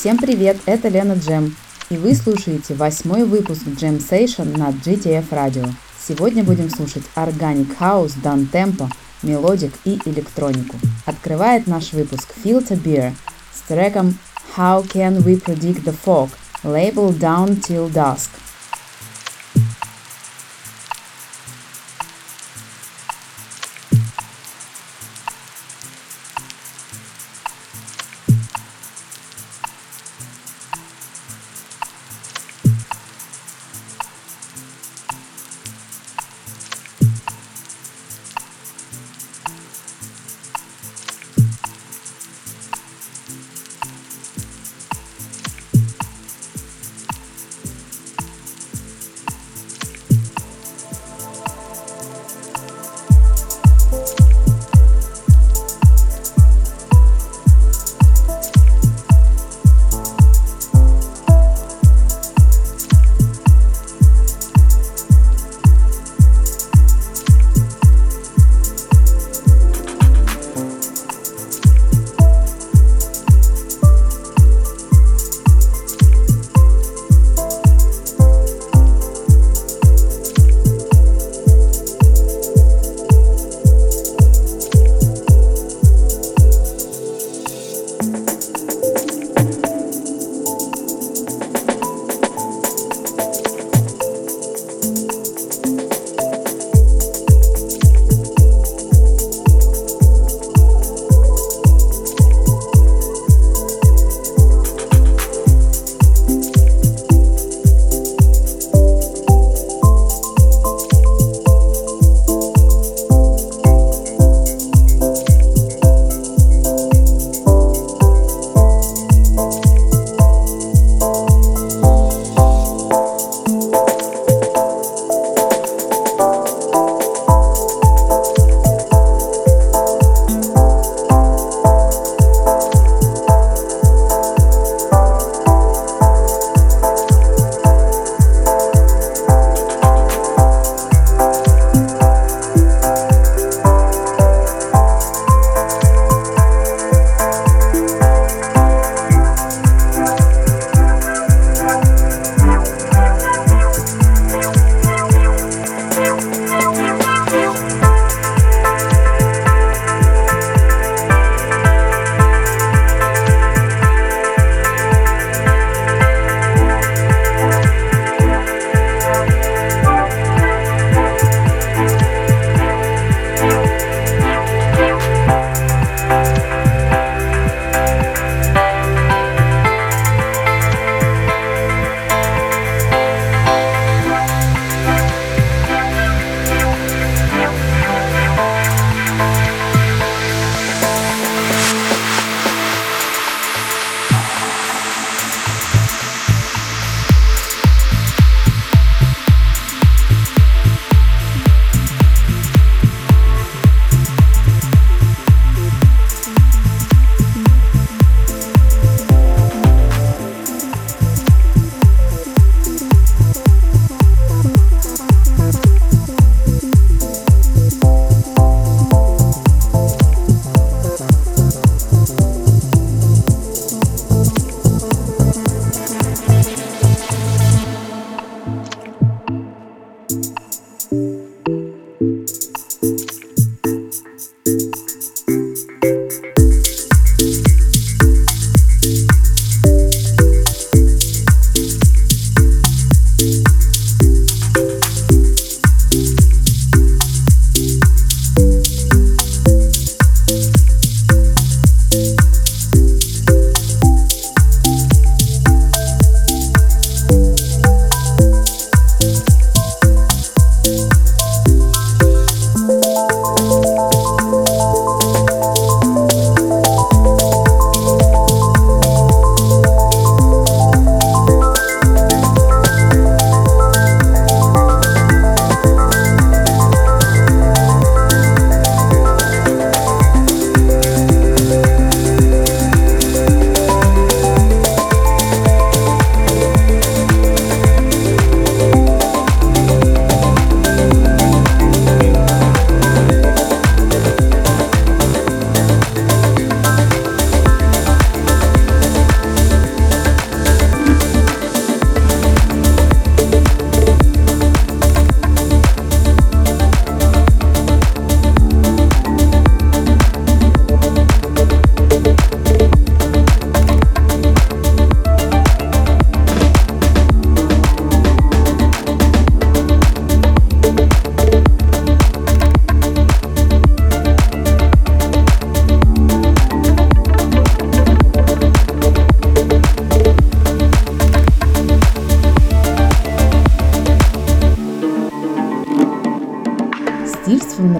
Всем привет, это Лена Джем, и вы слушаете восьмой выпуск Jem Session на GTF Radio. Сегодня будем слушать Organic House, Downtempo, melodic и электронику. Открывает наш выпуск Filter Bear с треком How Can We Predict the Fog, лейбл Dawn Till Dusk.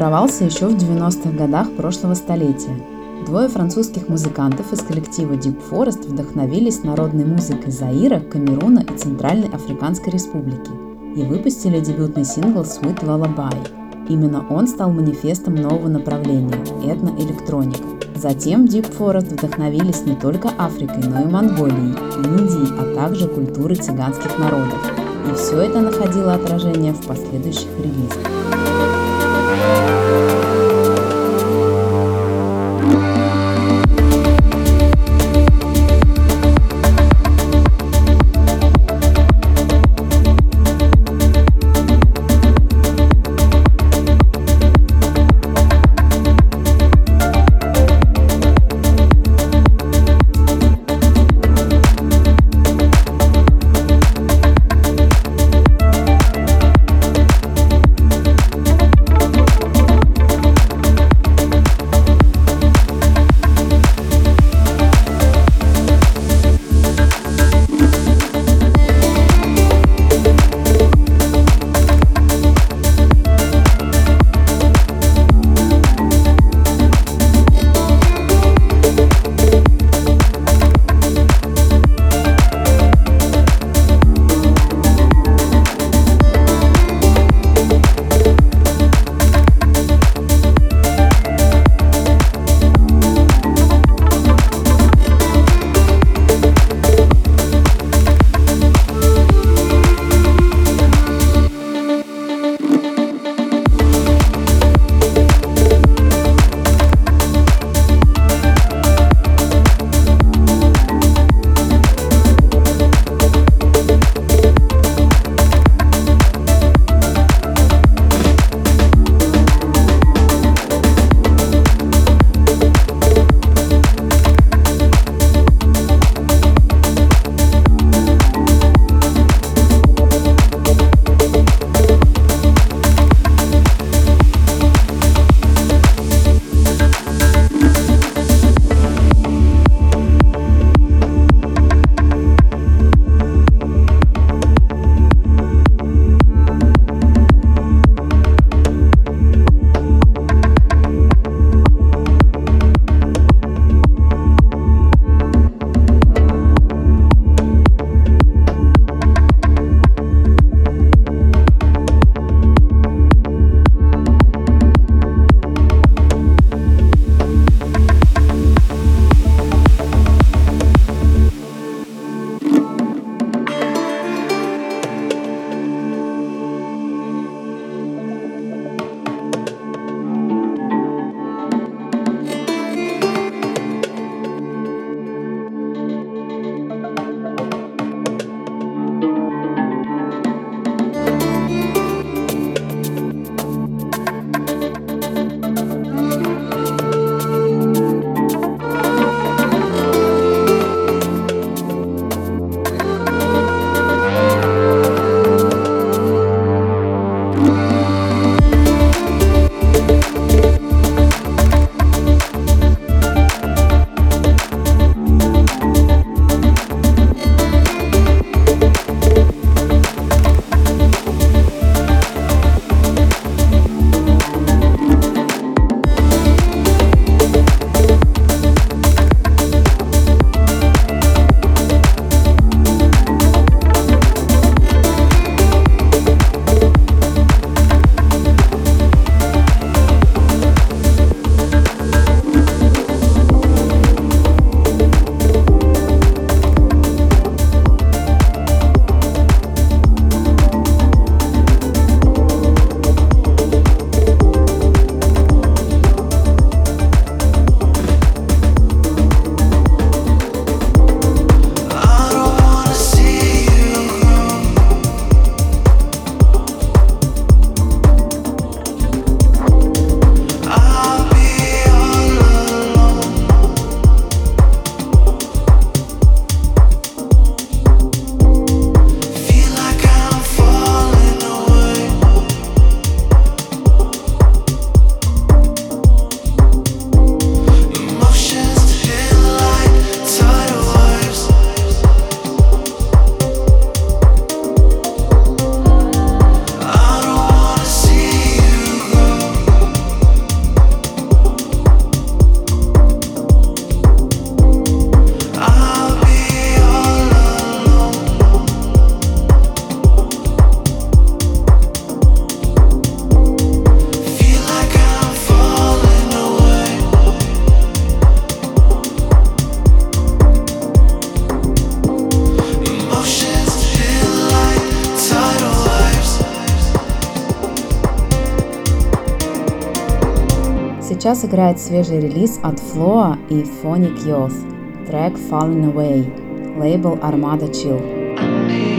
Сформировался еще в 90-х годах прошлого столетия. Двое французских музыкантов из коллектива Deep Forest вдохновились народной музыкой Заира, Камеруна и Центральной Африканской Республики и выпустили дебютный сингл Sweet Lullaby. Именно он стал манифестом нового направления – этноэлектроника. Затем Deep Forest вдохновились не только Африкой, но и Монголией, Индией, а также культурой цыганских народов. И все это находило отражение в последующих релизах. Música сейчас играет свежий релиз от Floa и Phonic Youth, трек Falling Away, лейбл Armada Chill.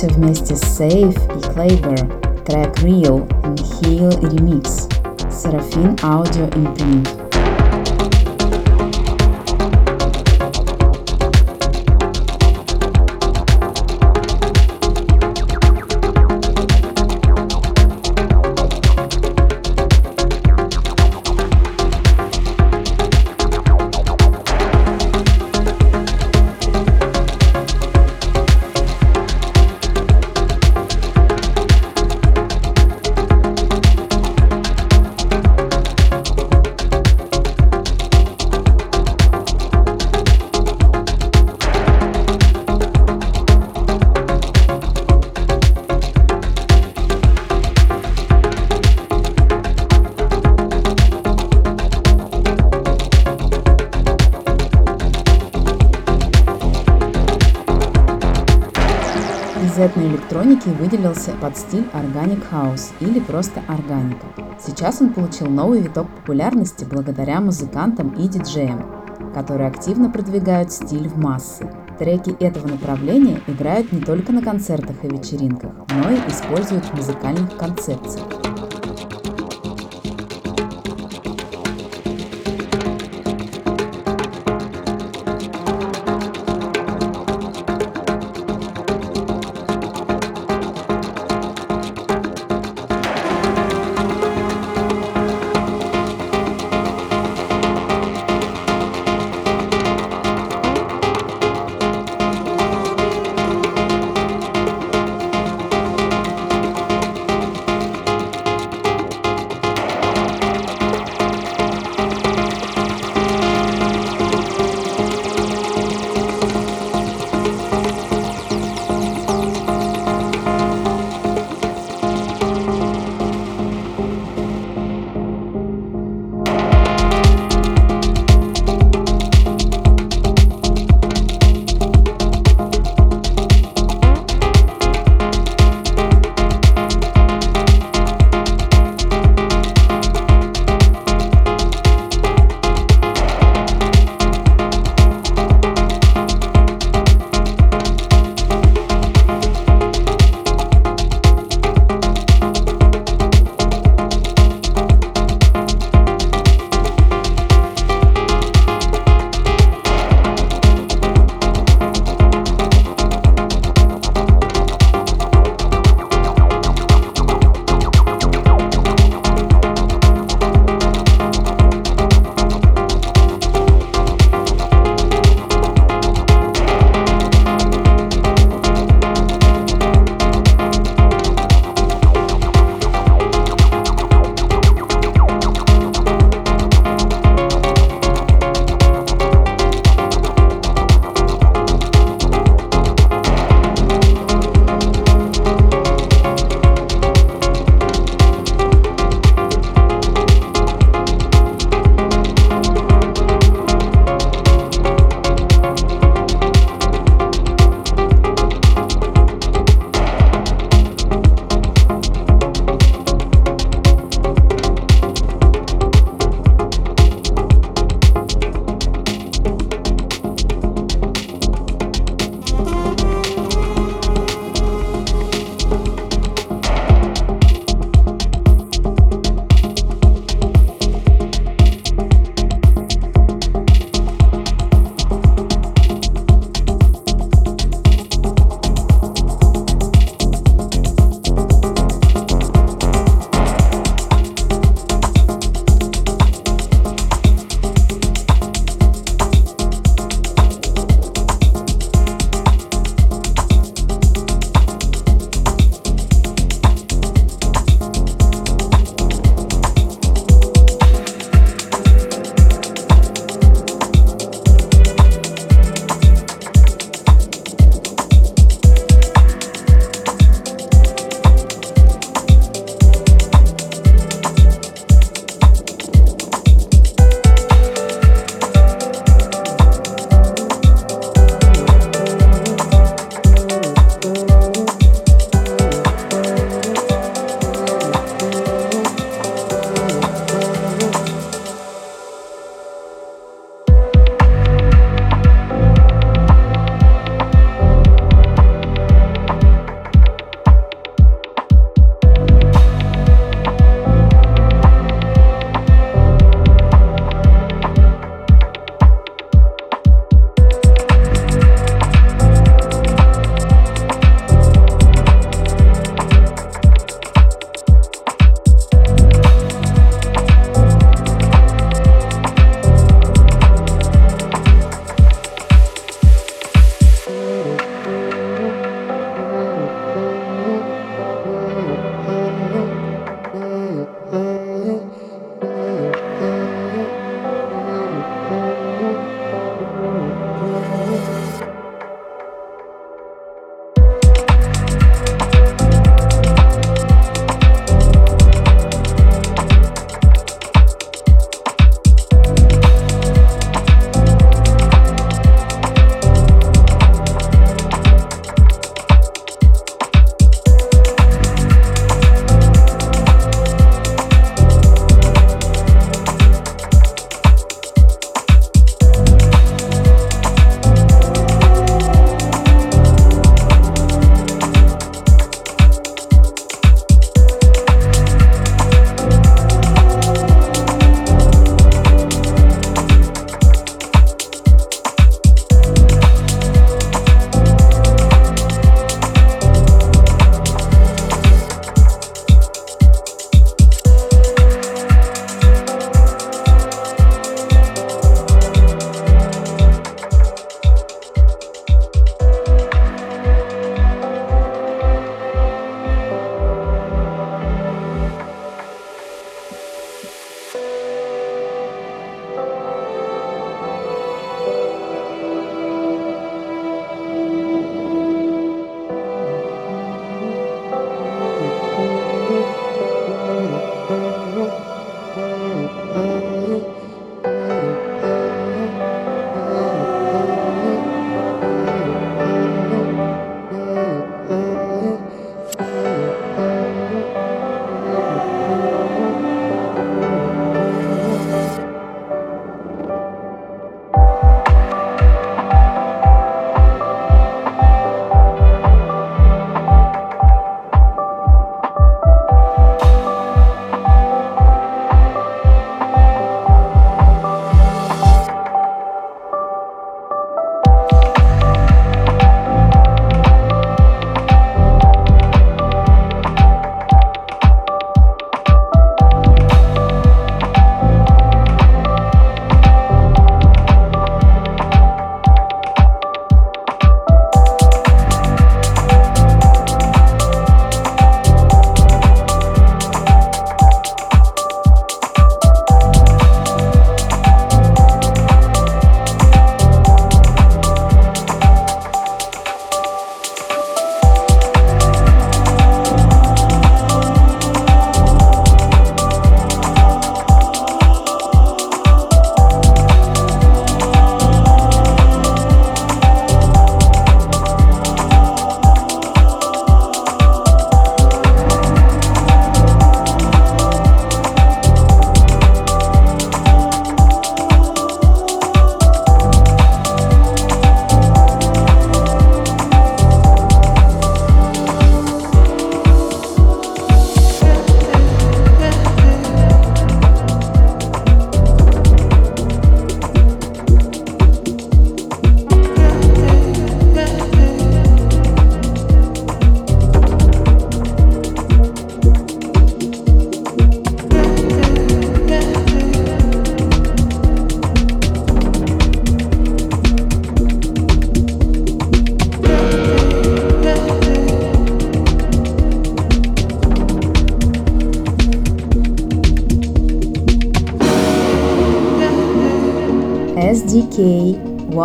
услышимся вместе с Safe и Clayber, трек Real, Inhale Remix, Seraphine Audio Imprint. Электроники выделился под стиль Organic House или просто органика. Сейчас он получил новый виток популярности благодаря музыкантам и диджеям, которые активно продвигают стиль в массы. Треки этого направления играют не только на концертах и вечеринках, но и используют в музыкальных концепциях.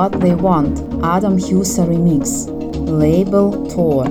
What They Want Adam Husa Remix Label Tour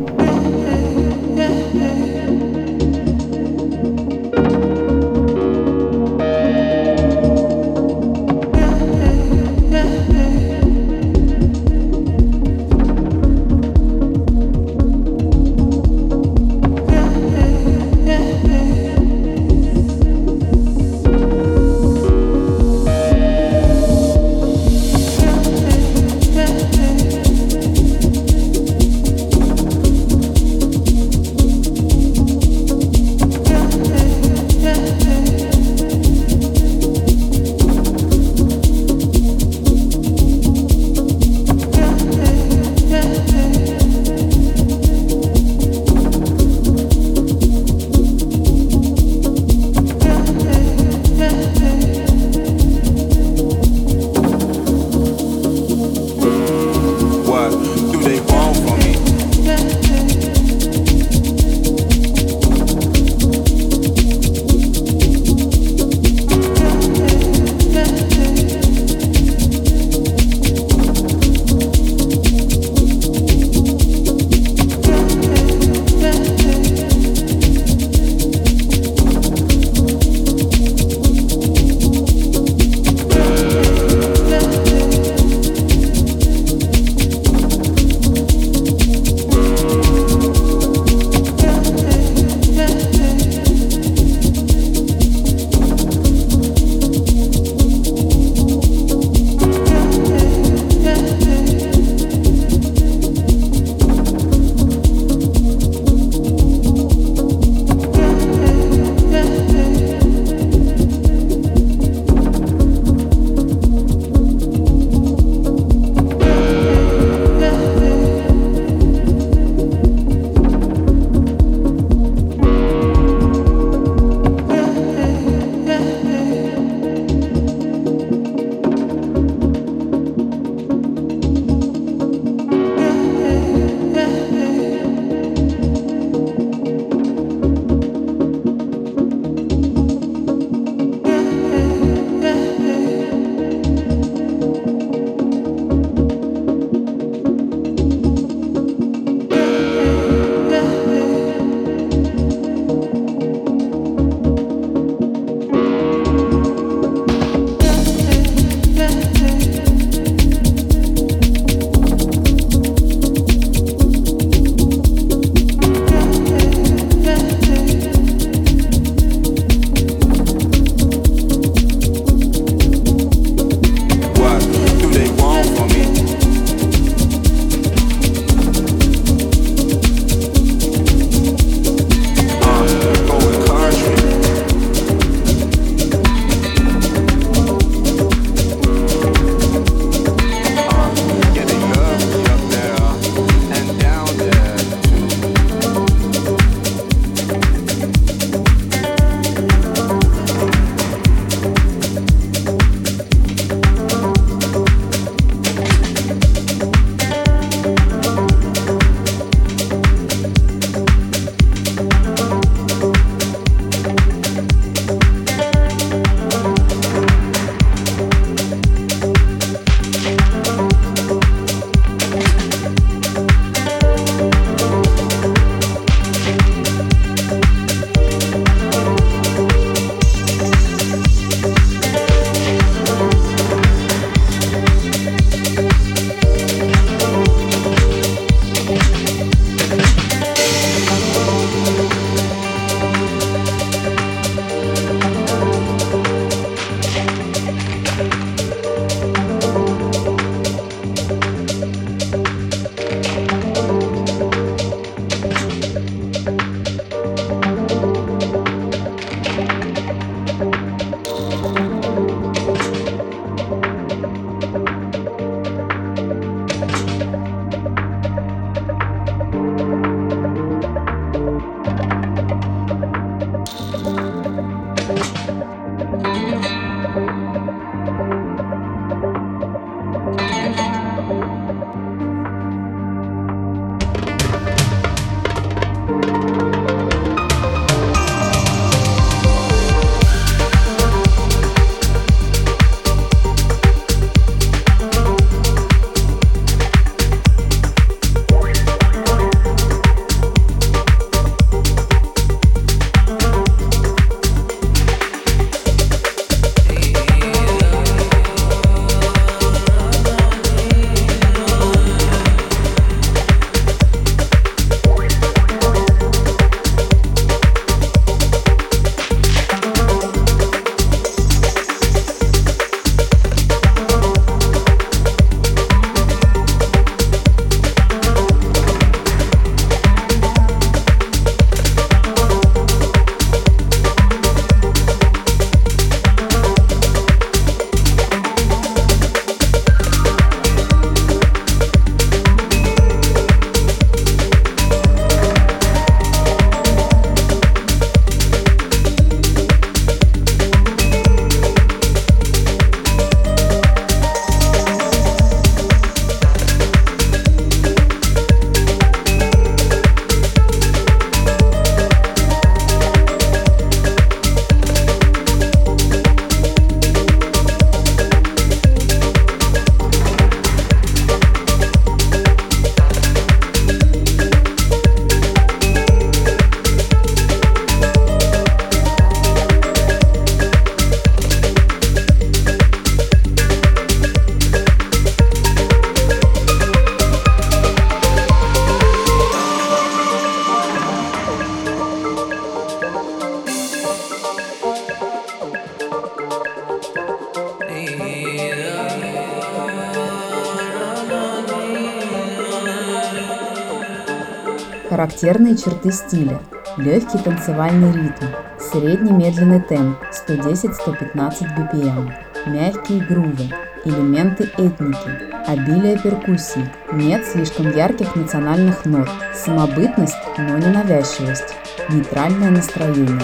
Характерные черты стиля. Легкий танцевальный ритм, средний медленный темп 110-115 BPM, мягкие грувы, элементы этники, обилие перкуссий, нет слишком ярких национальных нот, самобытность, но не навязчивость, нейтральное настроение.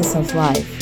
of life.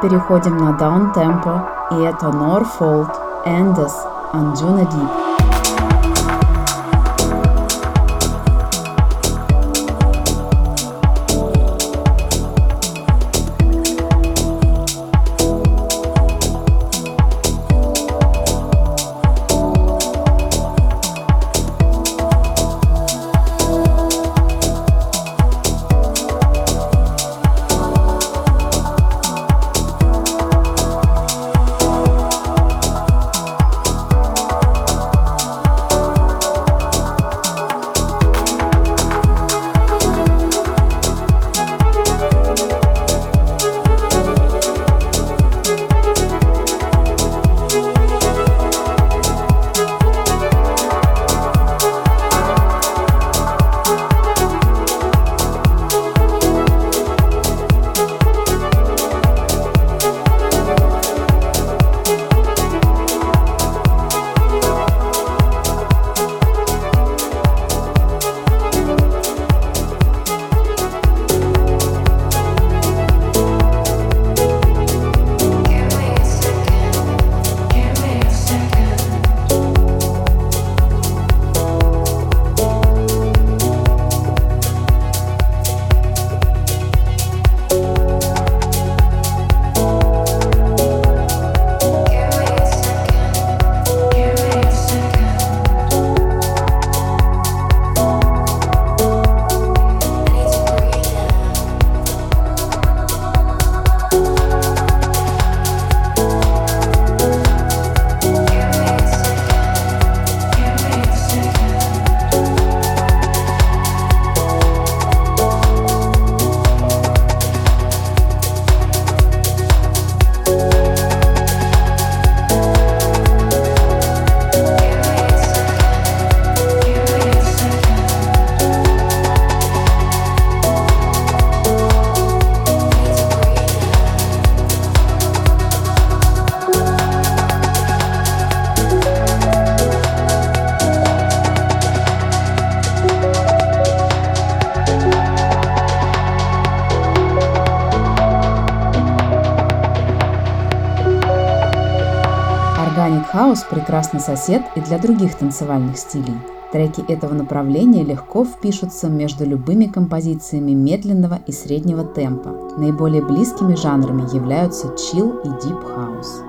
Переходим на даунтемпо, и это Norfold, Andes, Anjuna Deep. Прекрасный сосед и для других танцевальных стилей. Треки этого направления легко впишутся между любыми композициями медленного и среднего темпа. Наиболее близкими жанрами являются чил и дип хаус.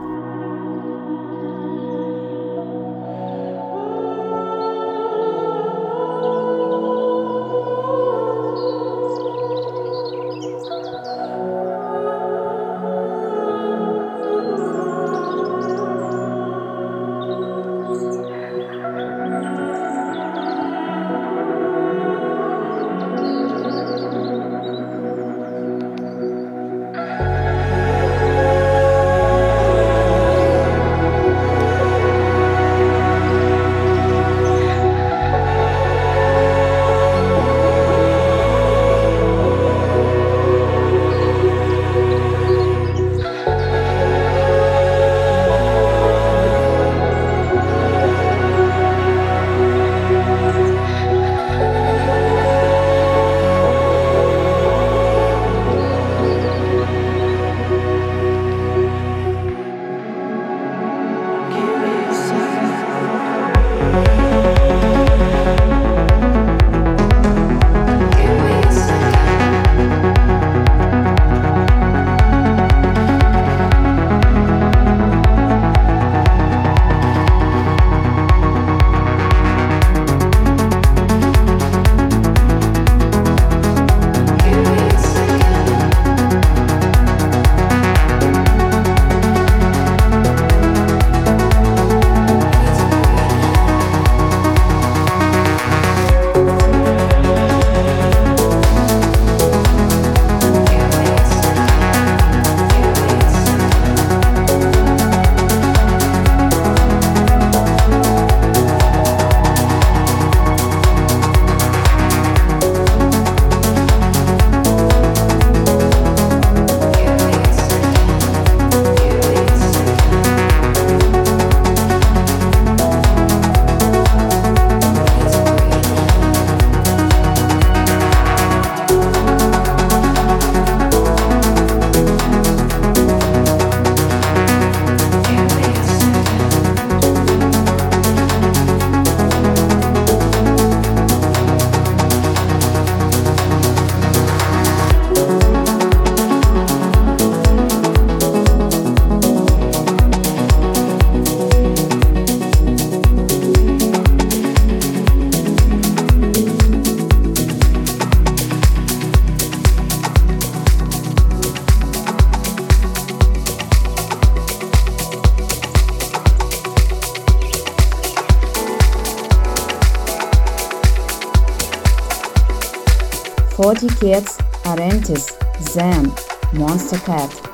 40 Cats, Arentis, Zen, Monster Cat.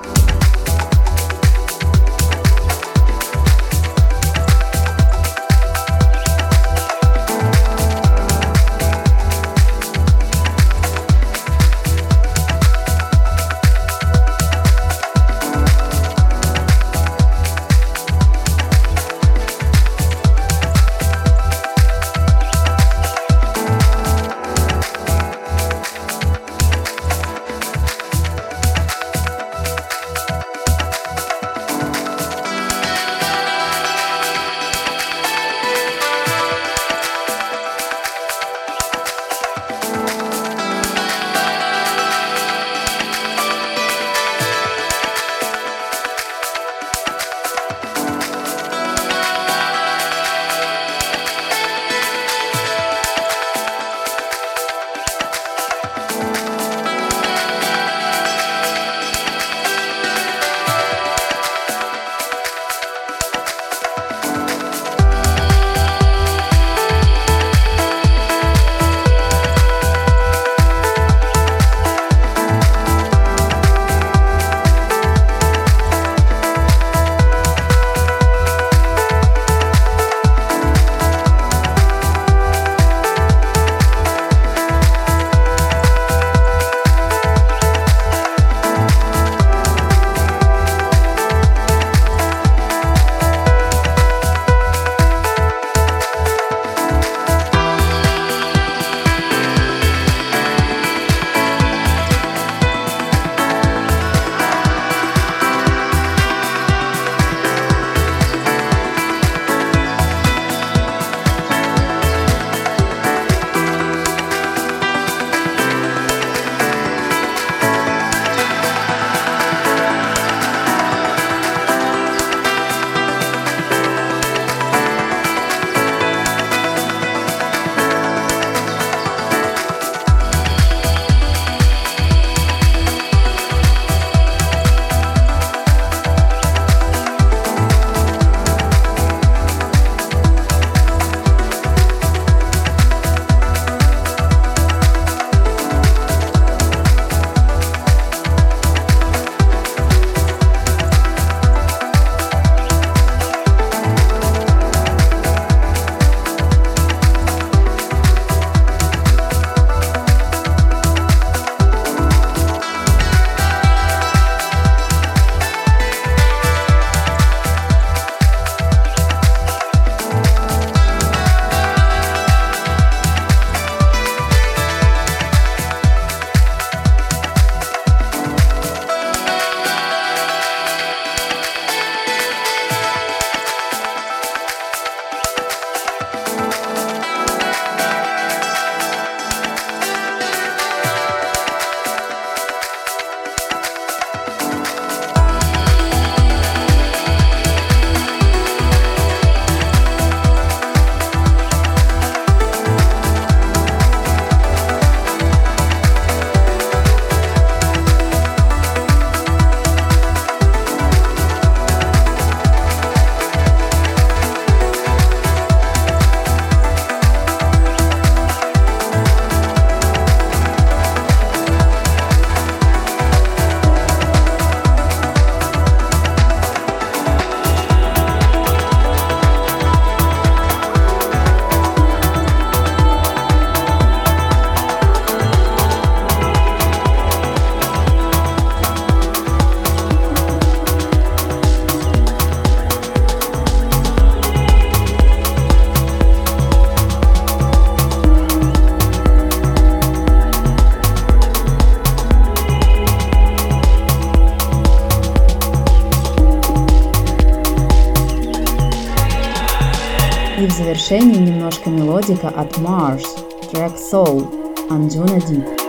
Завершении немножко мелодика от Mars, трек Soul, Anjuna Deep.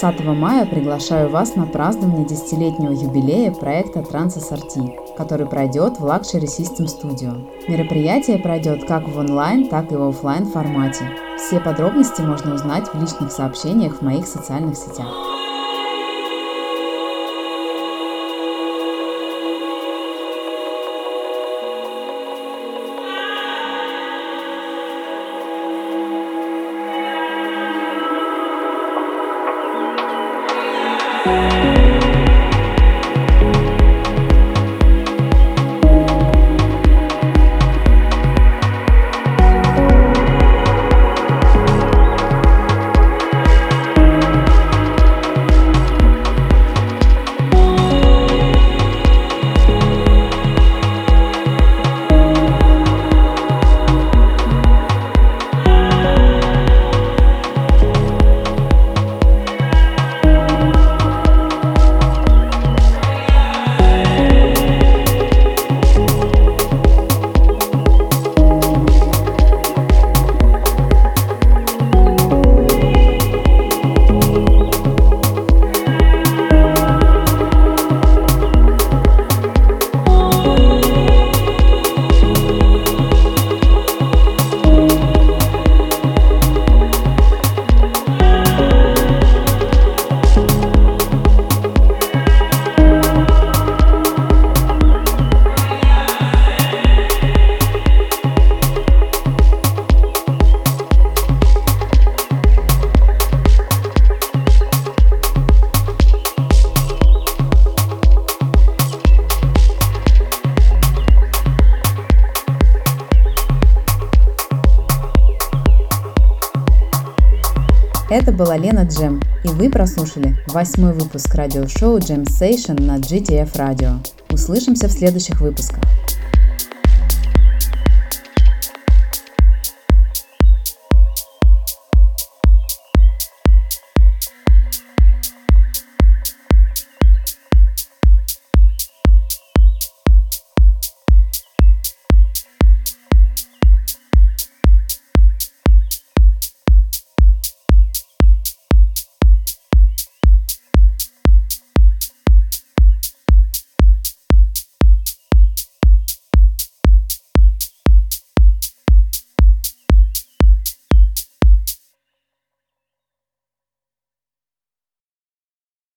20 мая приглашаю вас на празднование десятилетнего юбилея проекта TransSRT, который пройдет в Luxury System Studio. Мероприятие пройдет как в онлайн, так и в офлайн формате. Все подробности можно узнать в личных сообщениях в моих социальных сетях. Это была Лена Джем, и вы прослушали восьмой выпуск радиошоу Jam Station на GTF Radio. Услышимся в следующих выпусках.